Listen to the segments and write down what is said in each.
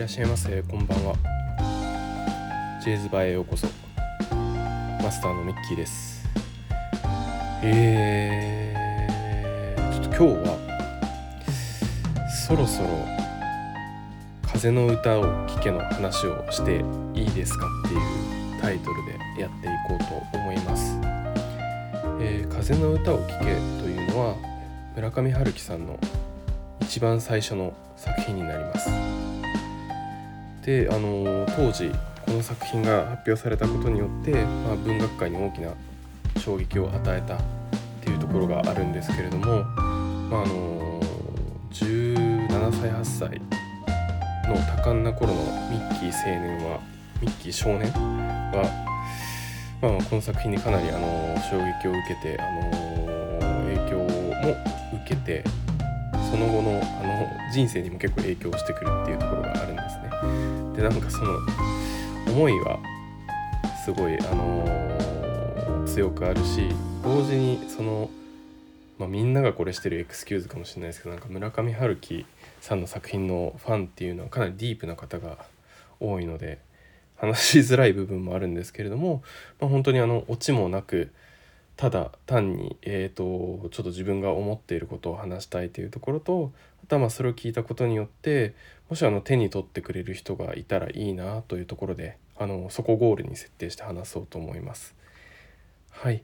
らっしゃいませ。こんばんは。ジェイズバーへようこそ。マスターのミッキーです。えー、ちょっと今日はそろそろ風の歌を聴けの話をしていいですかっていうタイトルでやっていこうと思います、えー、風の歌を聴けというのは村上春樹さんの一番最初の作品になります。であの当時この作品が発表されたことによって、まあ、文学界に大きな衝撃を与えたっていうところがあるんですけれども、まあ、あの17歳8歳の多感な頃のミッキー青年はミッキー少年は、まあ、この作品にかなりあの衝撃を受けて、あの影響も受けてその後のあの人生にも結構影響してくるっていうところがあるんです。でなんかその思いはすごい、あのー、強くあるし同時にその、まあ、みんながこれしてるエクスキューズかもしれないですけどなんか村上春樹さんの作品のファンっていうのはかなりディープな方が多いので話しづらい部分もあるんですけれども、まあ、本当にあのオチもなくただ単に、えーと、ちょっと自分が思っていることを話したいというところとまあそれを聞いたことによってもしあの手に取ってくれる人がいたらいいなというところであのそこゴールに設定して話そうと思います。はい、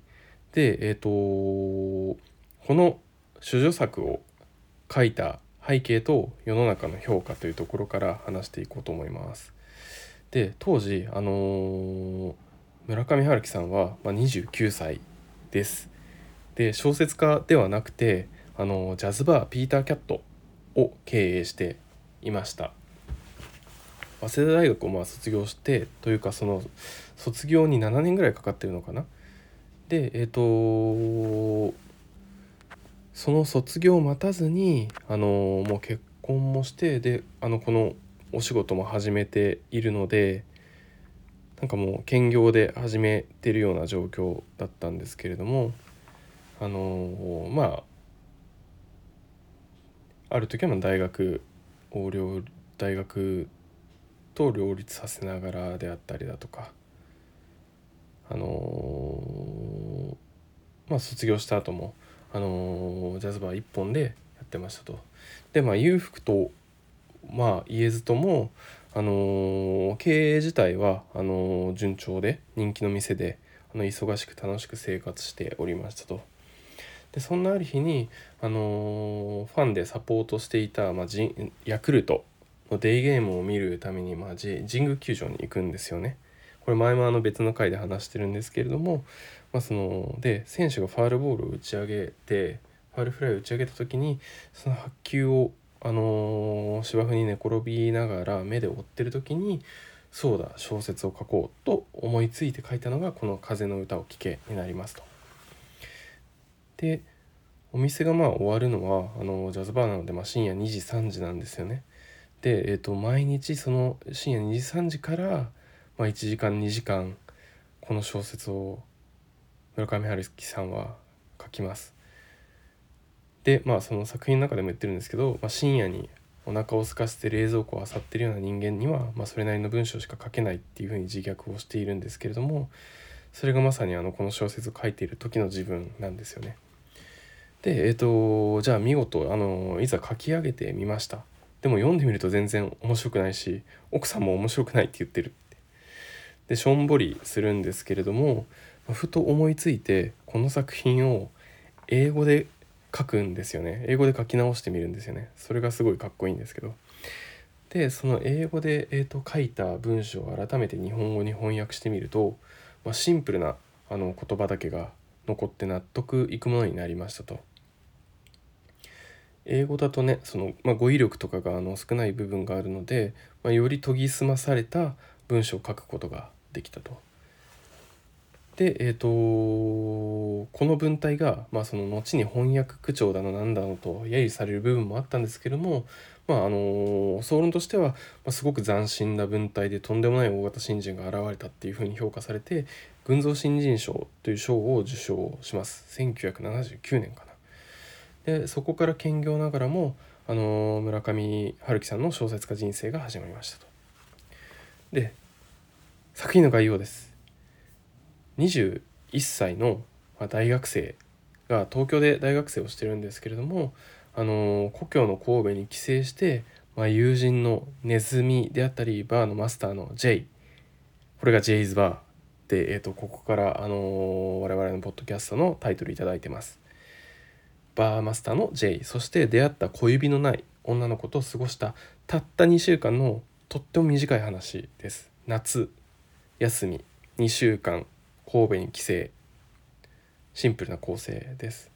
でえっ、ー、とこの主女作を書いた背景と世の中の評価というところから話していこうと思います。で当時あのー、村上春樹さんは、まあ、29歳です。で小説家ではなくてあのジャズバーピーターキャットを経営していました。早稲田大学をまあ卒業してというかその卒業に7年ぐらいかかってるのかな。でえっ、ー、とその卒業を待たずにあのもう結婚もしてであのこのお仕事も始めているのでなんかもう兼業で始めてるような状況だったんですけれどもあのまあある時はま大学を両大学と両立させながらであったりだとかあのまあ卒業した後もあのジャズバー一本でやってましたと。でまあ裕福とまあ言えずともあの経営自体はあの順調で人気の店であの忙しく楽しく生活しておりましたと。でそんなある日に、あのファンでサポートしていた、まあ、ヤクルトのデイゲームを見るために、まあ、神宮球場に行くんですよね。これ前もあの別の回で話してるんですけれども、まあ、そので選手がファールボールを打ち上げてファールフライを打ち上げた時にその発球をあのー、芝生に寝転びながら目で追ってる時にそうだ小説を書こうと思いついて書いたのがこの「風の歌を聴け」になりますと。でお店がまあ終わるのはあのジャズバーなのでまあ深夜2時3時なんですよね。で、えー、と毎日その深夜2時3時から、まあ、1時間2時間この小説を村上春樹さんは書きます。でまあその作品の中でも言ってるんですけど、まあ、深夜にお腹を空かせて冷蔵庫を漁ってるような人間には、まあ、それなりの文章しか書けないっていうふうに自虐をしているんですけれどもそれがまさにあのこの小説を書いている時の自分なんですよね。でえっ、ー、とじゃあ見事あのいざ書き上げてみました。でも読んでみると全然面白くないし奥さんも面白くないって言ってるってでしょんぼりするんですけれどもふと思いついてこの作品を英語で書くんですよね英語で書き直してみるんですよねそれがすごいかっこいいんですけどでその英語で、えーと、書いた文章を改めて日本語に翻訳してみると、まあ、シンプルなあの言葉だけが残って納得いくものになりましたと。英語だとねその、まあ、語彙力とかがあの少ない部分があるので、まあ、より研ぎ澄まされた文章を書くことができたと。で、えーと、この文体が、まあ、その後に翻訳口調だのなんだのと揶揄される部分もあったんですけども、まあ、あの総論としては、ま、すごく斬新な文体でとんでもない大型新人が現れたっていうふうに評価されて群像新人賞という賞を受賞します1979年か。でそこから兼業ながらも、あの村上春樹さんの小説家人生が始まりましたと。で作品の概要です21歳の大学生が東京で大学生をしてるんですけれどもあの故郷の神戸に帰省して、まあ、友人のネズミであったりバーのマスターの J これが J's バーで、えーと、ここから、あのー、我々のポッドキャストのタイトル頂いてますバーマスターの J そして出会った小指のない女の子と過ごしたたった2週間のとっても短い話です。夏休み2週間神戸に帰省。シンプルな構成です。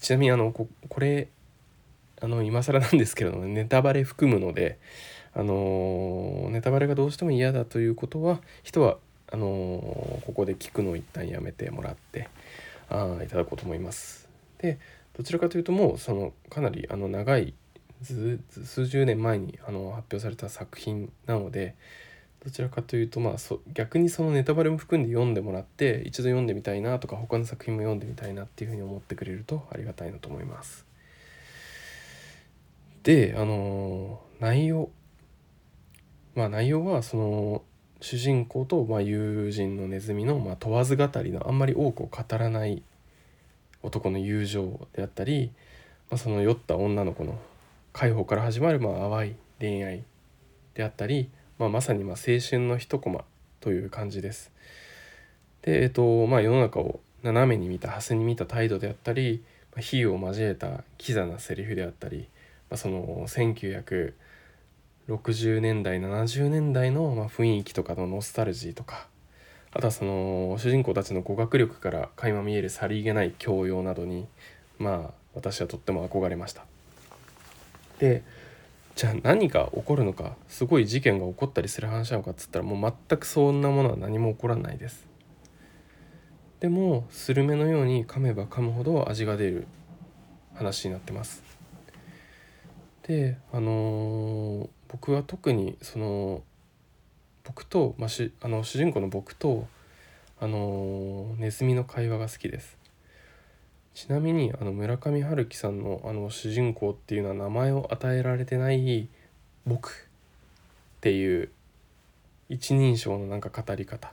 ちなみにあのこれあの今更なんですけれどもネタバレ含むのであのネタバレがどうしても嫌だということは人はあのここで聞くのを一旦やめてもらってあいただこうと思います。でどちらかというともうそのかなりあの長い数十年前にあの発表された作品なのでどちらかというとまあそ逆にそのネタバレも含んで読んでもらって一度読んでみたいなとか他の作品も読んでみたいなっていうふうに思ってくれるとありがたいなと思います。であの内容まあ内容はその主人公とまあ友人のネズミのまあ問わず語りのあんまり多くを語らない男の友情であったり、まあ、その酔った女の子の解放から始まるまあ淡い恋愛であったり、まあ、まさにまあ青春の一コマという感じです。で、えっとまあ、世の中を斜めに見たハスに見た態度であったり、まあ、比喩を交えたキザなセリフであったり、まあ、その1960年代70年代のまあ雰囲気とかのノスタルジーとかあとはその主人公たちの語学力から垣間見えるさりげない教養などにまあ私はとっても憧れました。でじゃあ何が起こるのかすごい事件が起こったりする話なのかっつったらもう全くそんなものは何も起こらないです。でもスルメのように噛めば噛むほど味が出る話になってます。であのー、僕は特にその僕と、まあ、しあの主人公の僕と、あのネズミの会話が好きですちなみにあの村上春樹さんのあの主人公っていうのは名前を与えられてない「僕」っていう一人称のなんか語り方っ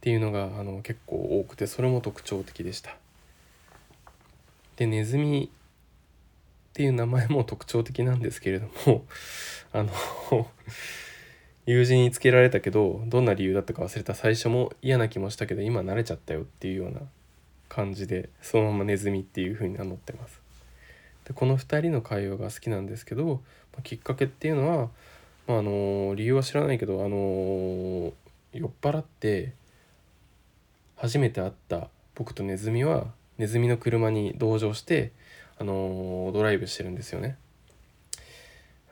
ていうのがあの結構多くてそれも特徴的でした。でネズミっていう名前も特徴的なんですけれどもあの友人につけられたけどどんな理由だったか忘れた最初も嫌な気もしたけど今慣れちゃったよっていうような感じでそのままネズミっていう風に名乗ってます。でこの2人の会話が好きなんですけど、まあ、きっかけっていうのは、まあ、あの理由は知らないけど、あの酔っ払って初めて会った僕とネズミはネズミの車に同乗して、あのドライブしてるんですよね。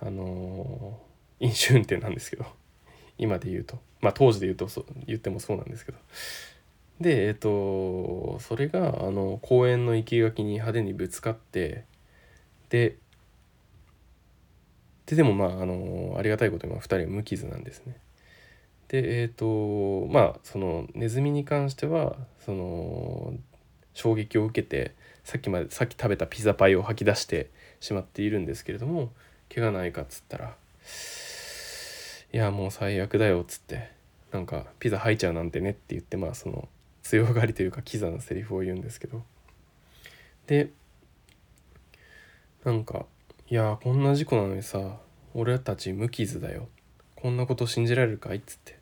あの飲酒運転なんですけど今で言うとまあ当時で言うとそう言ってもそうなんですけどでえっ、とそれがあの公園の生垣に派手にぶつかってでででもまああのありがたいことに2人は無傷なんですね。でえっ、とまあそのネズミに関してはその衝撃を受けてさっきまでさっき食べたピザパイを吐き出してしまっているんですけれども怪我ないかっつったらいやもう最悪だよっつってなんかピザ吐いちゃうなんてねって言ってまあその強がりというかキザなセリフを言うんですけど。でなんかいやこんな事故なのにさ俺たち無傷だよ。こんなこと信じられるかいっつって。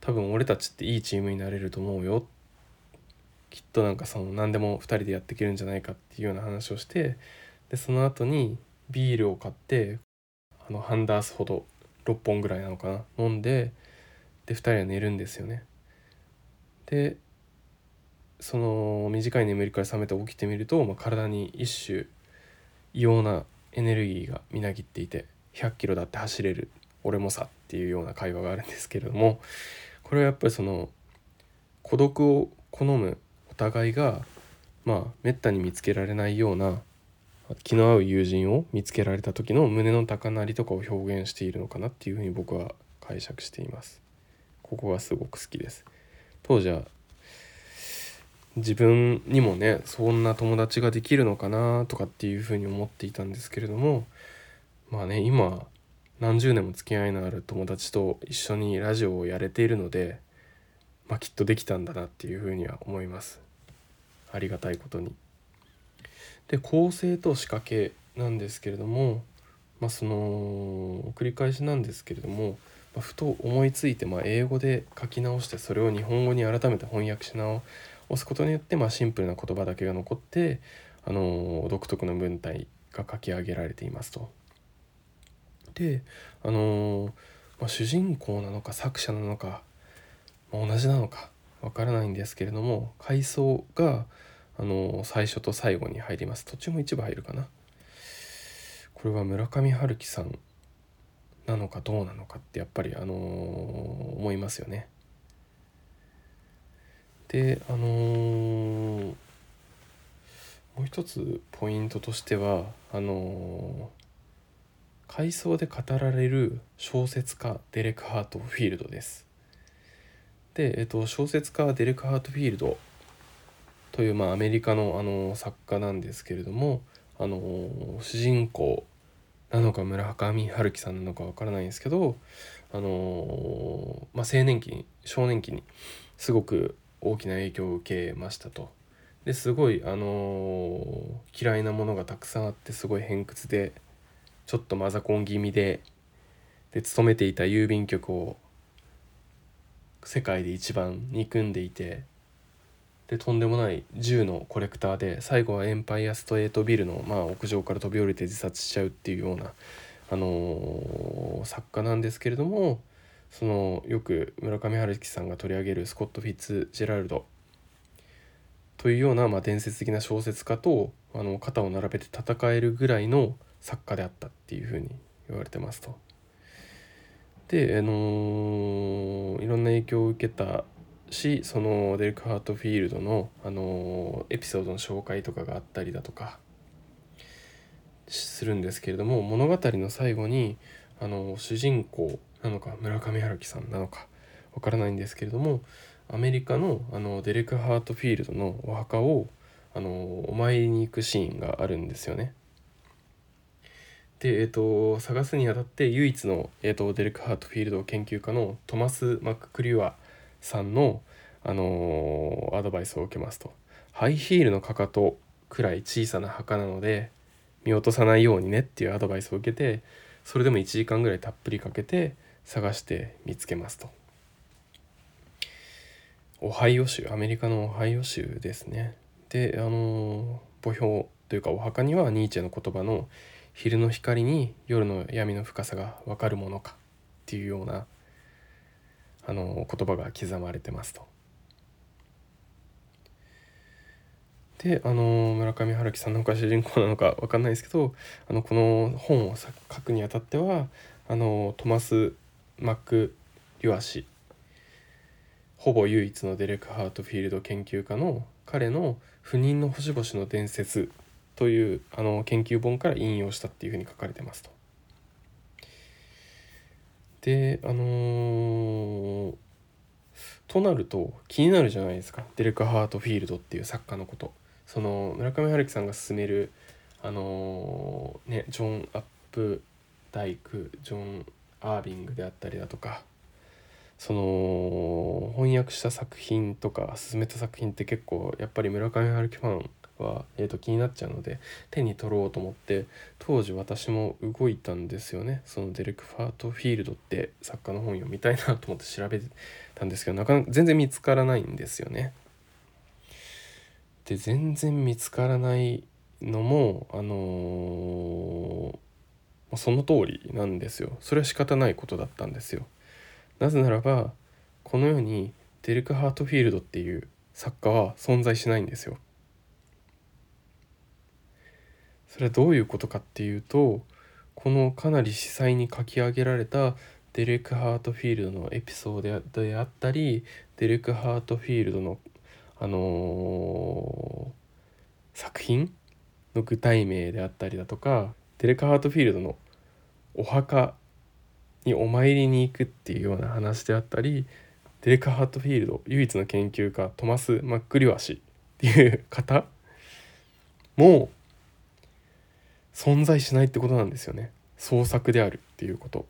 多分俺たちっていいチームになれると思うよ。きっとなんかその何でも2人でやっていけるんじゃないかっていうような話をしてでその後にビールを買ってあのハンダースほど6本ぐらいなのかな？飲んでで2人は寝るんですよね。でその短い眠りから覚めて起きてみると、まあ、体に一種異様なエネルギーがみなぎっていて100キロだって走れる俺もさっていうような会話があるんですけれどもこれはやっぱりその孤独を好むお互いがまあめったに見つけられないような気の合う友人を見つけられた時の胸の高鳴りとかを表現しているのかなっていうふうに僕は解釈しています。ここがすごく好きです。当時は自分にもねそんな友達ができるのかなとかっていうふうに思っていたんですけれどもまあね今何十年も付き合いのある友達と一緒にラジオをやれているので、まあ、きっとできたんだなっていうふうには思います。ありがたいことに。で構成と仕掛けなんですけれども、まあ、その繰り返しなんですけれども、まあ、ふと思いついて、ま、英語で書き直してそれを日本語に改めて翻訳し直すことによって、ま、シンプルな言葉だけが残って、あの独特の文体が書き上げられていますと。であのまあ、主人公なのか作者なのか、まあ、同じなのかわからないんですけれども回想があの最初と最後に入ります。途中も一部入るかな。これは村上春樹さんなのかどうなのかってやっぱりあの思いますよね。であのー、もう一つポイントとしてはあのー、回想で語られる小説家デレク・ハートフィールドです。で、えっと、小説家デレク・ハートフィールドという、まあ、アメリカのあの作家なんですけれどもあの主人公なのか村上春樹さんなのかわからないんですけどあの、まあ、青年期に少年期にすごく大きな影響を受けましたと。ですごい、あの嫌いなものがたくさんあってすごい偏屈でちょっとマザコン気味でで勤めていた郵便局を世界で一番憎んでいてでとんでもない銃のコレクターで最後はエンパイアストエイトビルの、まあ、屋上から飛び降りて自殺しちゃうっていうような、あのー、作家なんですけれどもそのよく村上春樹さんが取り上げるスコット・フィッツジェラルドというような、まあ、伝説的な小説家とあの肩を並べて戦えるぐらいの作家であったっていうふうに言われてますと。で、あのー、いろんな影響を受けたしそのデルク・ハートフィールドの、あのエピソードの紹介とかがあったりだとかするんですけれども物語の最後に、あの主人公なのか村上春樹さんなのかわからないんですけれどもアメリカのあのデレク・ハートフィールドのお墓をあのお参りに行くシーンがあるんですよね。で、えーと、探すにあたって唯一の、えーと、デレク・ハートフィールド研究家のトマス・マック・クリュアさんの、あのー、アドバイスを受けますとハイヒールのかかとくらい小さな墓なので見落とさないようにねっていうアドバイスを受けてそれでも1時間ぐらいたっぷりかけて探して見つけますと。オハイオ州アメリカのオハイオ州ですね。であの墓標というかお墓にはニーチェの言葉の「昼の光に夜の闇の深さが分かるものか」っていうようなあの言葉が刻まれてますと。であの村上春樹さんのか主人公なのか分かんないですけどあのこの本を書くにあたってはあのトマス・マック・リュア氏ほぼ唯一のデレク・ハートフィールド研究家の彼の「不妊の星々の伝説」というあの研究本から引用したっていうふうに書かれてますと。であのー、となると気になるじゃないですか。デレク・ハートフィールドっていう作家のこと。その村上春樹さんが進めるあのー、ねジョン・アップダイクジョン・アービングであったりだとかその翻訳した作品とか進めた作品って結構やっぱり村上春樹ファンは、えー、と気になっちゃうので手に取ろうと思って当時私も動いたんですよねそのデレク・ファートフィールドって作家の本読みたいなと思って調べてたんですけどなかなか全然見つからないんですよね。で全然見つからないのもあのー、その通りなんですよそれは仕方ないことだったんですよ。なぜならばこの世にデレク・ハートフィールドっていう作家は存在しないんですよ。それはどういうことかっていうとこのかなり司細に書き上げられたデレク・ハートフィールドのエピソードであったりデレク・ハートフィールドの、あのー、作品の具体名であったりだとかデレク・ハートフィールドのお墓にお参りに行くっていうような話であったりデレク・ハートフィールド唯一の研究家トマス・マックリワ氏っていう方も存在しないってことなんですよね。創作であるっていうこと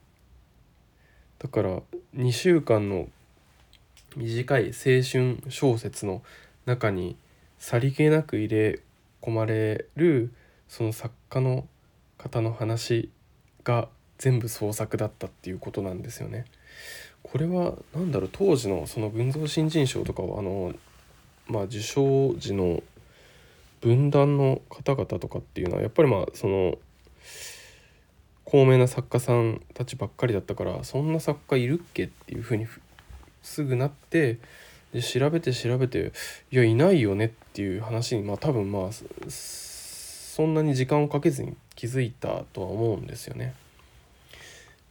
だから2週間の短い青春小説の中にさりげなく入れ込まれるその作家の方の話が全部創作だったっていうことなんですよね。これは何だろう当時のその群像新人賞とかはあのまあ受賞時の文壇の方々とかっていうのはやっぱりまあその高名な作家さんたちばっかりだったからそんな作家いるっけっていうふうにすぐなってで調べて調べていやいないよねっていう話にまあ多分まあそんなに時間をかけずに気づいたとは思うんですよね。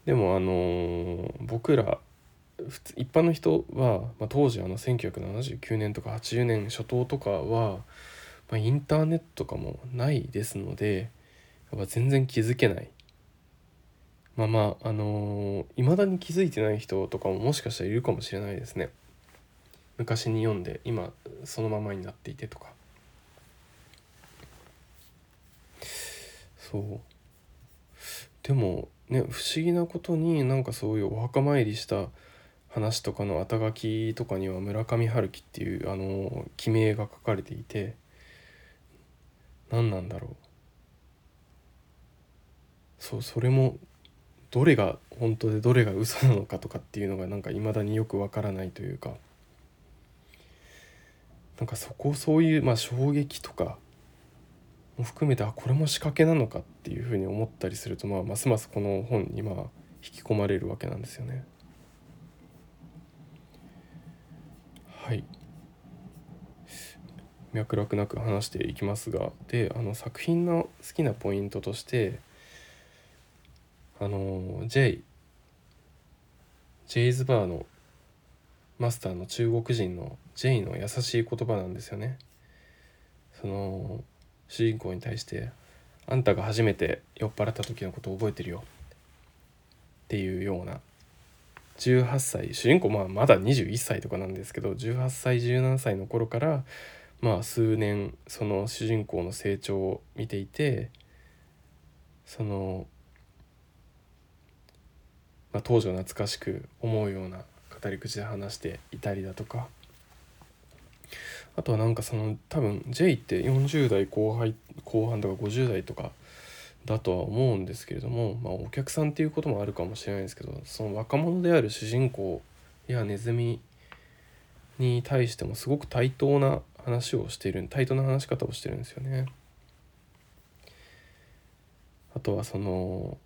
でもあのー、僕ら普通一般の人は、まあ、当時あの1979年とか80年初頭とかは、まあ、インターネットとかもないですのでやっぱ全然気づけない。まあまああのい、まだに気づいてない人とかももしかしたらいるかもしれないですね。昔に読んで今そのままになっていてとか。そう。でもね不思議なことになんかそういうお墓参りした話とかの肩書きとかには村上春樹っていうあの記名が書かれていて。何なんだろう。そうそれもどれが本当でどれが嘘なのかとかっていうのがなんか未だによくわからないというか。なんかそこそういうまあ衝撃とかも含めてあこれも仕掛けなのかっていうふうに思ったりすると、まあ、ますますこの本にまあ引き込まれるわけなんですよね。はい。脈絡なく話していきますがであの作品の好きなポイントとしてあの J ジェイズバーのマスターの中国人の J の優しい言葉なんですよね。その主人公に対して「あんたが初めて酔っ払った時のことを覚えてるよ」っていうような18歳主人公まあまだ21歳とかなんですけど18歳17歳の頃からまあ数年その主人公の成長を見ていてそのまあ、当時を懐かしく思うような語り口で話していたりだとか。あとはなんかその多分 J って40代後輩後半とか50代とかだとは思うんですけれども、まあ、お客さんっていうこともあるかもしれないですけどその若者である主人公やネズミに対してもすごく対等な話をしている対等な話し方をしてるんですよね。あとはその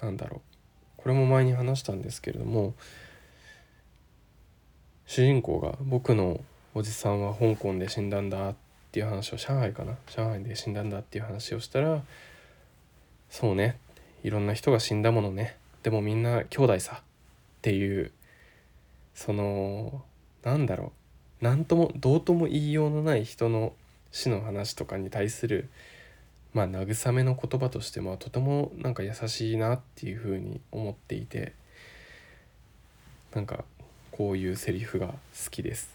なんだろう。これも前に話したんですけれども主人公が僕のおじさんは香港で死んだんだっていう話を上海かな？上海で死んだんだっていう話をしたらそうね。いろんな人が死んだものね。でもみんな兄弟さ。っていうそのなんだろう。何ともどうとも言いようのない人の死の話とかに対するまあ慰めの言葉としてもとてもなんか優しいなっていうふうに思っていてなんかこういうセリフが好きです。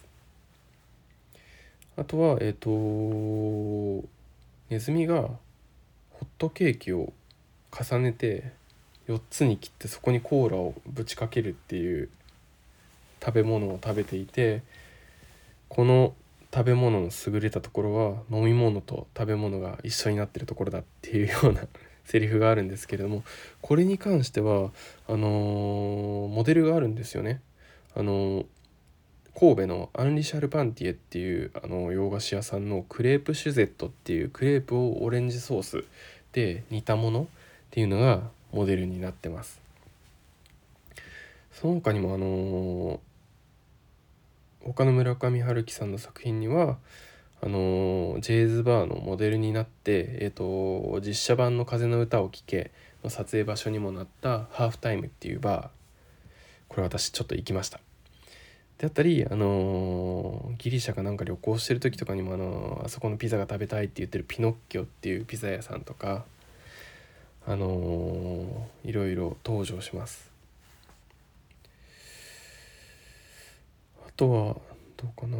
あとはえっ、ー、とネズミがホットケーキを重ねて4つに切ってそこにコーラをぶちかけるっていう食べ物を食べていてこの食べ物の優れたところは飲み物と食べ物が一緒になってるところだっていうようなセリフがあるんですけれどもこれに関してはあのー、モデルがあるんですよね。あのー、神戸のアンリシャルパンティエっていうあの洋菓子屋さんのクレープシュゼットっていうクレープをオレンジソースで煮たものっていうのがモデルになってます。その他にもあのー他の村上春樹さんの作品にはあのジェイズバーのモデルになって、えーと、実写版の「風の歌を聴け」の撮影場所にもなったハーフタイムっていうバーこれ私ちょっと行きました。であったり、あの、ギリシャかなんか旅行してる時とかにも、あの、あそこのピザが食べたいって言ってるピノッキオっていうピザ屋さんとか、あのー、いろいろ登場します。とはどうかな。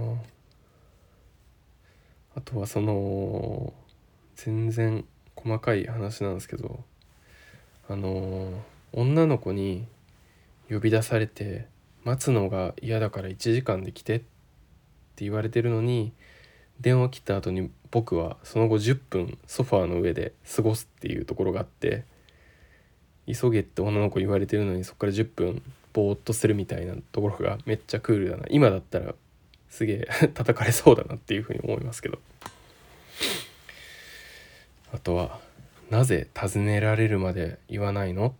あとはその全然細かい話なんですけどあの女の子に呼び出されて待つのが嫌だから1時間で来てって言われてるのに電話切った後に僕はその後10分ソファーの上で過ごすっていうところがあって急げって女の子言われてるのにそこから10分ぼーっとするみたいなところがめっちゃクールだな今だったらすげえ 叩かれそうだなっていうふうに思いますけどあとは「なぜ尋ねられるまで言わないの?」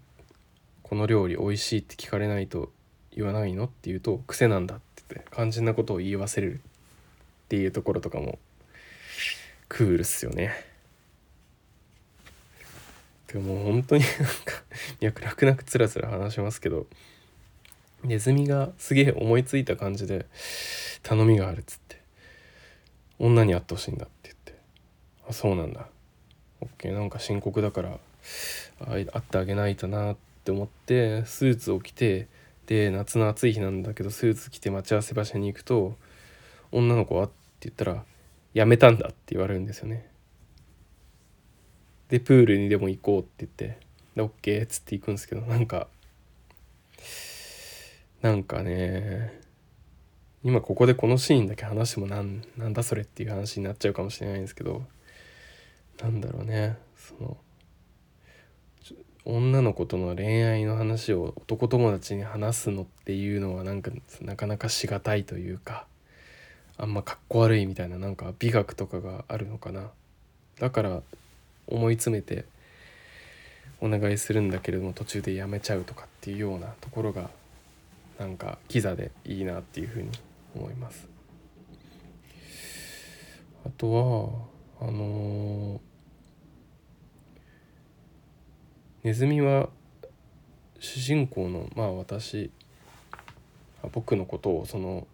この料理美味しいって聞かれないと言わないのって言うと癖なんだって言って肝心なことを言い忘れるっていうところとかもクールっすよね。でも本当になんか 脈絡なくつらつら話しますけどネズミがすげえ思いついた感じで頼みがあるっつって女に会ってほしいんだって言ってあそうなんだ OK なんか深刻だから会ってあげないとなってって思ってスーツを着てで夏の暑い日なんだけどスーツ着て待ち合わせ場所に行くと「女の子は?」って言ったら「やめたんだ」って言われるんですよね。でプールにでも行こうって言って「で OK」っつって行くんですけどなんかなんかね今ここでこのシーンだけ話してもなんなんだそれっていう話になっちゃうかもしれないんですけどなんだろうねその女の子との恋愛の話を男友達に話すのっていうのはなんかなかなかしがたいというかあんまかっこ悪いみたいななんか美学とかがあるのかな。だから思い詰めてお願いするんだけれども途中でやめちゃうとかっていうようなところがなんかキザでいいなっていうふうに思いますあとはあのーネズミは主人公のまあ私僕のことをその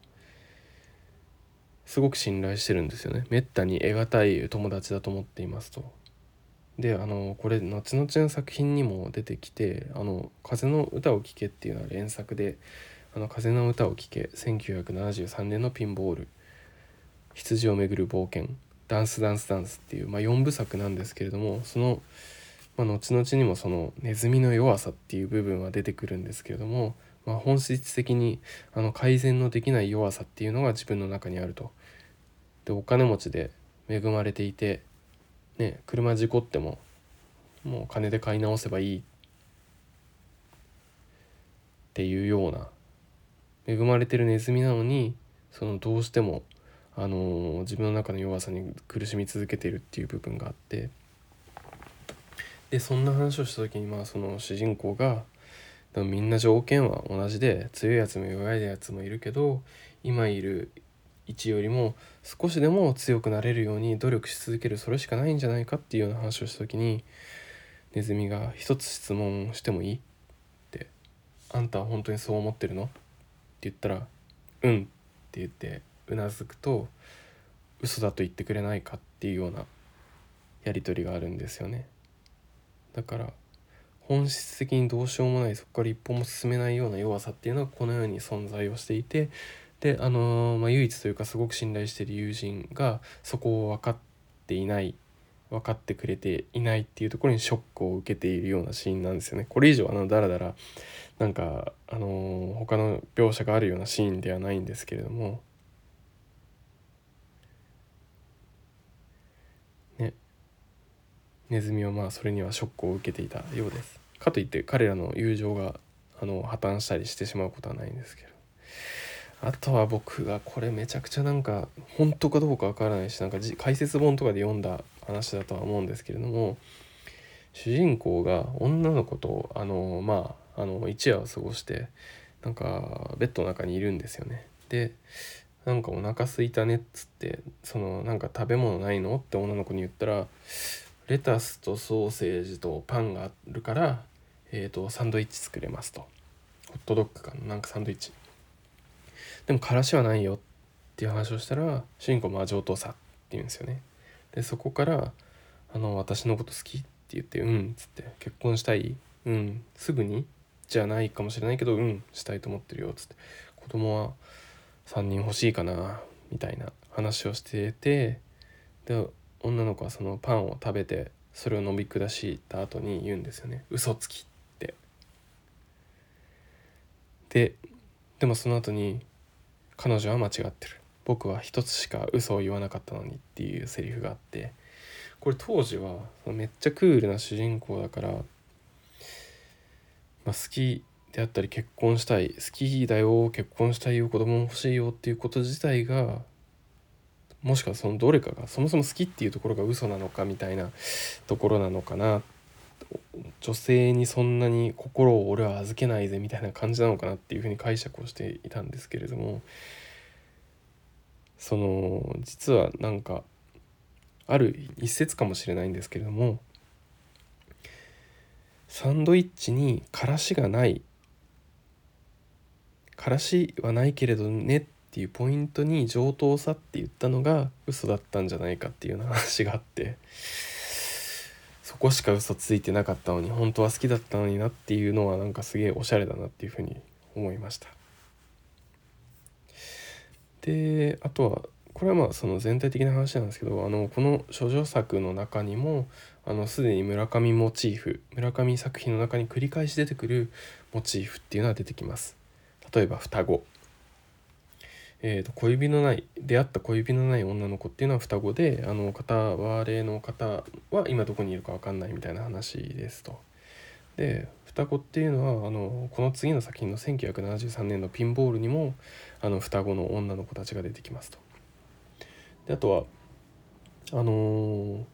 すごく信頼してるんですよねめったに得難い友達だと思っていますと。であのこれ後々の作品にも出てきて「あの風の歌を聴け」っていうのは連作で「あの風の歌を聴け」1973年のピンボール「羊をめぐる冒険」「ダンスダンスダンス」っていう、まあ、4部作なんですけれどもその「まあ、後々にもそのネズミの弱さっていう部分は出てくるんですけれども、まあ、本質的にあの改善のできない弱さっていうのが自分の中にあると。でお金持ちで恵まれていて、ね、車事故ってももう金で買い直せばいい。っていうような恵まれてるネズミなのにそのどうしても、あの、自分の中の弱さに苦しみ続けているっていう部分があって。でそんな話をした時にまあその主人公がでもみんな条件は同じで強いやつも弱いやつもいるけど今いる位置よりも少しでも強くなれるように努力し続けるそれしかないんじゃないかっていうような話をした時にネズミが一つ質問してもいいって「あんたは本当にそう思ってるの?」言ったら「うん」って言ってうなずくと嘘だと言ってくれないかっていうようなやり取りがあるんですよね。だから本質的にどうしようもないそこから一歩も進めないような弱さっていうのはこのように存在をしていてであのー、まあ、唯一というかすごく信頼している友人がそこを分かっていない分かってくれていないっていうところにショックを受けているようなシーンなんですよね。これ以上あのダラダラなんかあの、他の描写があるようなシーンではないんですけれども。ね。ネズミはまあそれにはショックを受けていたようです。かといって彼らの友情があの破綻したりしてしまうことはないんですけど。あとは僕がこれめちゃくちゃなんか本当かどうかわからないしなんか解説本とかで読んだ話だとは思うんですけれども主人公が女の子とあのまああの一夜を過ごしてなんかベッドの中にいるんですよね。でなんかお腹すいたねっつってそのなんか食べ物ないのって女の子に言ったらレタスとソーセージとパンがあるから、えーと、サンドイッチ作れますと。ホットドッグかな？なんかサンドイッチ。でもからしはないよっていう話をしたら主人公も上等さって言うんですよね。でそこからあの私のこと好きって言ってうんっつって結婚したい？うんすぐにじゃないかもしれないけどうんしたいと思ってるよっつって。子供は3人欲しいかなみたいな話をしててで女の子はそのパンを食べてそれを飲み下した後に言うんですよね。嘘つきって。ででもその後に彼女は間違ってる。僕は一つしか嘘を言わなかったのにっていうセリフがあって。これ当時はめっちゃクールな主人公だからまあ、好きであったり結婚したい好きだよ結婚したいよ子供も欲しいよっていうこと自体がもしくはそのどれかがそもそも好きっていうところが嘘なのかみたいなところなのかな。女性にそんなに心を俺は預けないぜみたいな感じなのかなっていうふうに解釈をしていたんですけれども。その実はなんかある一説かもしれないんですけれどもサンドイッチにからしがないからしはないけれどねっていうポイントに上等さって言ったのが嘘だったんじゃないかっていう話があってそこしか嘘ついてなかったのに本当は好きだったのになっていうのはなんかすげえおしゃれだなっていうふうに思いました。であとはこれはまあその全体的な話なんですけどあのこの処女作の中にもあのすでに村上モチーフ村上作品の中に繰り返し出てくるモチーフっていうのは出てきます。例えば双子、えーと、小指のない出会った小指のない女の子っていうのは双子であの片割れの方は今どこにいるか分かんないみたいな話ですと。で双子っていうのはあのこの次の作品の1973年のピンボールにもあの双子の女の子たちが出てきますと。であとはあのー、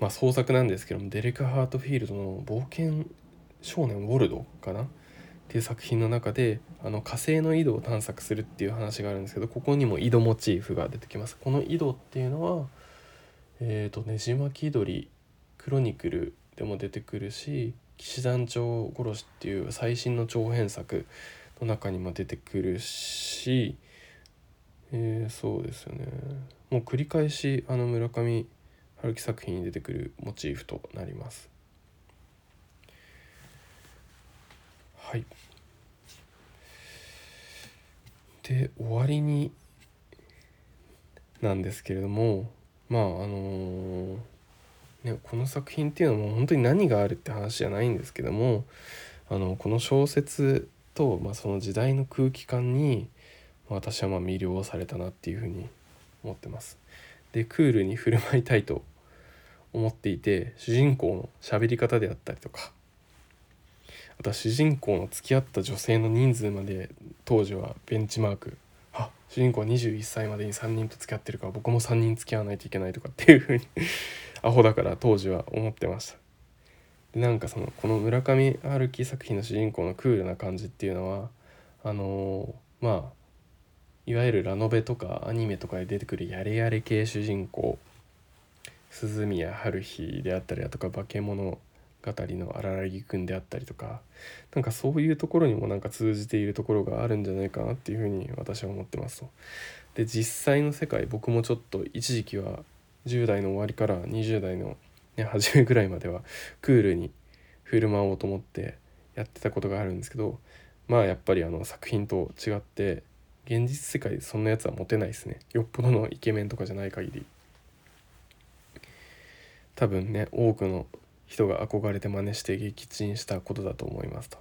まあ創作なんですけどもデレク・ハートフィールドの「冒険少年ウォルド」かな？っていう作品の中であの火星の井戸を探索するっていう話があるんですけどここにも井戸モチーフが出てきます。この井戸っていうのはえーと、ねじ巻き鳥クロニクルでも出てくるし騎士団長殺しっていう最新の長編作の中にも出てくるし、えー、そうですよねもう繰り返しあの村上春樹作品に出てくるモチーフとなります。はいで終わりになんですけれどもまああのーね、この作品っていうのはもう本当に何があるって話じゃないんですけどもあのこの小説と、まあ、その時代の空気感に私はまあ魅了されたなっていうふうに思ってます。でクールに振る舞いたいと思っていて主人公の喋り方であったりとかあとは主人公の付き合った女性の人数まで当時はベンチマークあ主人公は21歳までに3人と付き合ってるから僕も3人付き合わないといけないとかっていうふうに アホだから当時は思ってましたでなんかそのこの村上春樹作品の主人公のクールな感じっていうのはあのー、まあいわゆるラノベとかアニメとかで出てくるやれやれ系主人公鈴宮春日であったりだとか化け物語の荒木くんであったりとかなんかそういうところにもなんか通じているところがあるんじゃないかなっていうふうに私は思ってますと。で実際の世界僕もちょっと一時期は10代の終わりから20代の、ね、初めぐらいまではクールに振る舞おうと思ってやってたことがあるんですけどまあやっぱりあの作品と違って現実世界でそんなやつはモテないですねよっぽどのイケメンとかじゃない限り多分ね多くの人が憧れて真似して撃沈したことだと思いますと。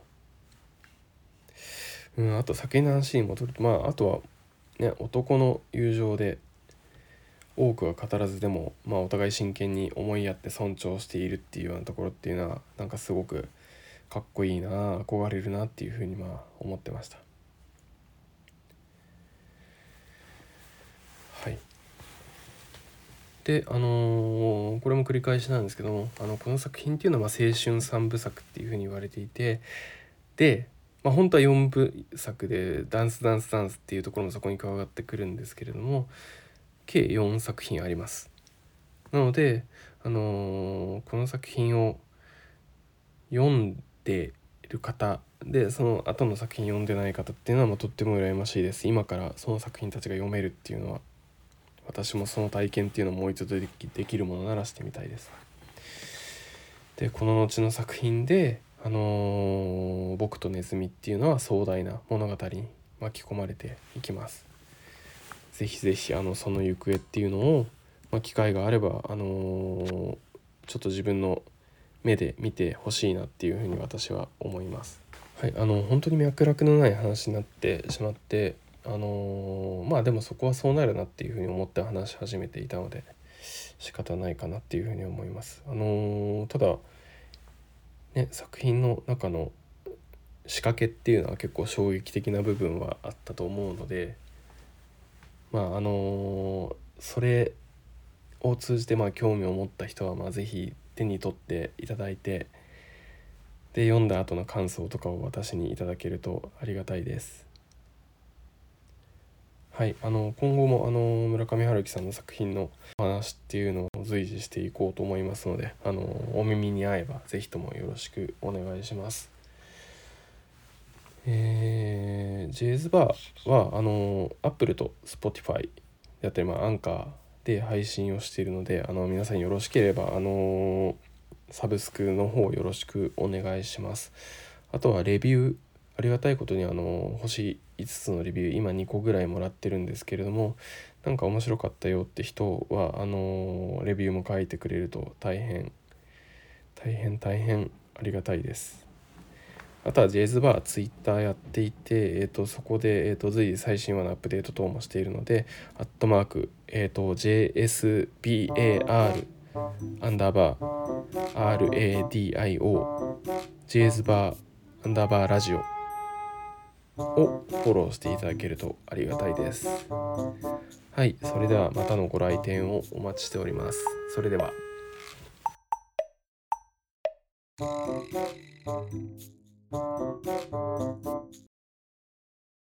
うん、あと酒の話に戻るとまああとはね男の友情で多くは語らずでも、まあ、お互い真剣に思いやって尊重しているっていうようなところっていうのはなんかすごくかっこいいな憧れるなっていうふうにまあ思ってました。はいであのー、これも繰り返しなんですけどもあのこの作品っていうのは青春三部作っていうふうに言われていてで、まあ、本当は4部作で「ダンスダンスダンス」っていうところもそこに加わってくるんですけれども計4作品あります。なので、あのー、この作品を読んでる方でその後の作品読んでない方っていうのはまとっても羨ましいです。今からその作品たちが読めるっていうのは。私もその体験っていうのをもう一度できるものならしてみたいですでこの後の作品であのー、僕とネズミっていうのは壮大な物語に巻き込まれていきますぜひぜひあのその行方っていうのを、まあ、機会があれば、あのー、ちょっと自分の目で見てほしいなっていうふうに私は思います。はいあの本当に脈絡のない話になってしまってあのーまあでもそこはそうなるなっていうふうに思って話し始めていたので仕方ないかなっていうふうに思います。あのーただね作品の中の仕掛けっていうのは結構衝撃的な部分はあったと思うのでまああのそれを通じてまあ興味を持った人はまあ是非手に取っていただいてで読んだ後の感想とかを私にいただけるとありがたいです。はい、あの今後もあの村上春樹さんの作品の話っていうのを随時していこうと思いますのであのお耳に合えば是非ともよろしくお願いします。えー、ジェイズバーはあの Apple と Spotify であったり、まあ、アンカーで配信をしているのであの皆さんよろしければあのサブスクの方よろしくお願いします。あとはレビューありがたいことにあの星5つのレビュー今2個ぐらいもらってるんですけれどもなんか面白かったよって人はあのレビューも書いてくれると大変大変大変ありがたいです。あとはジェイズバーツイッターやっていて、えー、とそこで、えー、と随時最新話のアップデート等もしているのでアットマーク、えー、と JSBAR アンダーバー RADIO ジェイズバーアンダーバーラジオをフォローしていただけるとありがたいです。はい、それではまたのご来店をお待ちしております。それでは。